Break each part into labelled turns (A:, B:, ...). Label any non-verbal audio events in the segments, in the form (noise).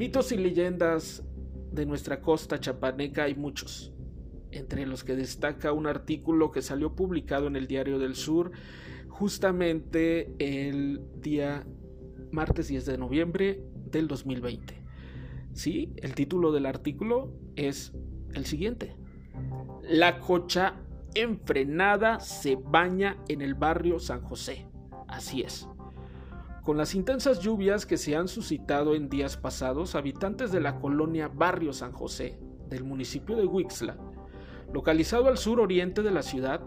A: Mitos y leyendas de nuestra costa chapaneca hay muchos, entre los que destaca un artículo que salió publicado en el Diario del Sur justamente el día martes 10 de noviembre del 2020. Sí, el título del artículo es el siguiente. La cocha enfrenada se baña en el barrio San José. Así es. Con las intensas lluvias que se han suscitado en días pasados, habitantes de la colonia Barrio San José, del municipio de Huixla, localizado al sur oriente de la ciudad,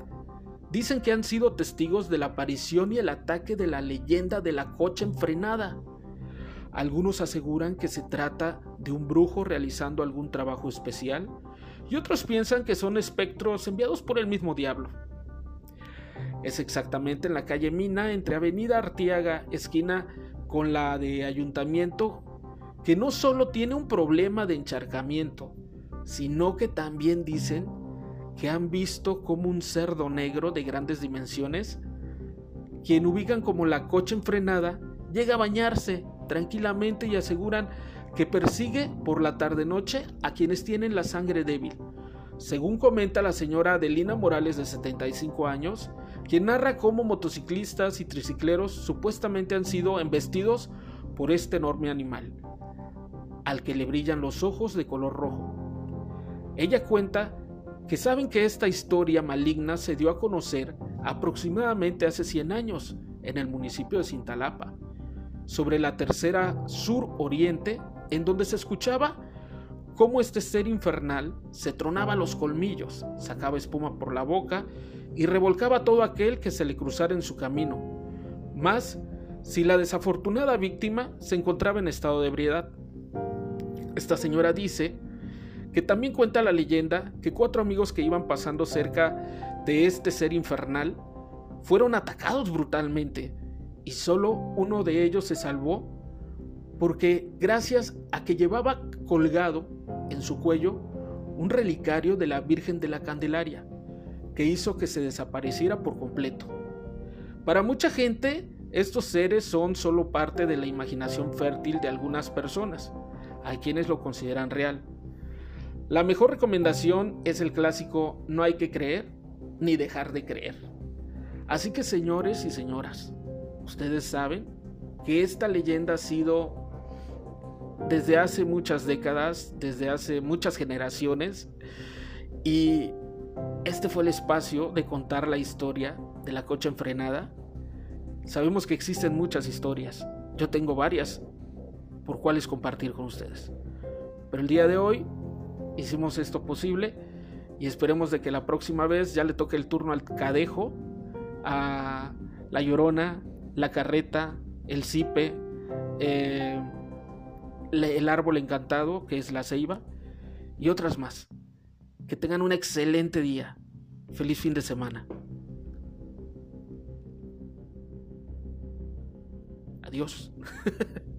A: dicen que han sido testigos de la aparición y el ataque de la leyenda de la cocha enfrenada. Algunos aseguran que se trata de un brujo realizando algún trabajo especial y otros piensan que son espectros enviados por el mismo diablo. Es exactamente en la calle Mina, entre Avenida Artiaga, esquina con la de Ayuntamiento, que no solo tiene un problema de encharcamiento, sino que también dicen que han visto como un cerdo negro de grandes dimensiones, quien ubican como la coche enfrenada, llega a bañarse tranquilamente y aseguran que persigue por la tarde-noche a quienes tienen la sangre débil. Según comenta la señora Adelina Morales de 75 años, quien narra cómo motociclistas y tricicleros supuestamente han sido embestidos por este enorme animal, al que le brillan los ojos de color rojo. Ella cuenta que saben que esta historia maligna se dio a conocer aproximadamente hace 100 años en el municipio de Cintalapa, sobre la tercera sur oriente, en donde se escuchaba cómo este ser infernal se tronaba los colmillos, sacaba espuma por la boca y revolcaba todo aquel que se le cruzara en su camino, más si la desafortunada víctima se encontraba en estado de ebriedad. Esta señora dice que también cuenta la leyenda que cuatro amigos que iban pasando cerca de este ser infernal fueron atacados brutalmente y solo uno de ellos se salvó porque gracias a que llevaba colgado su cuello un relicario de la Virgen de la Candelaria, que hizo que se desapareciera por completo. Para mucha gente, estos seres son solo parte de la imaginación fértil de algunas personas. Hay quienes lo consideran real. La mejor recomendación es el clásico no hay que creer ni dejar de creer. Así que señores y señoras, ustedes saben que esta leyenda ha sido desde hace muchas décadas, desde hace muchas generaciones, y este fue el espacio de contar la historia de la cocha enfrenada. Sabemos que existen muchas historias, yo tengo varias por cuales compartir con ustedes. Pero el día de hoy hicimos esto posible y esperemos de que la próxima vez ya le toque el turno al cadejo, a la llorona, la carreta, el cipe, eh, el árbol encantado, que es la ceiba, y otras más. Que tengan un excelente día. Feliz fin de semana. Adiós. (laughs)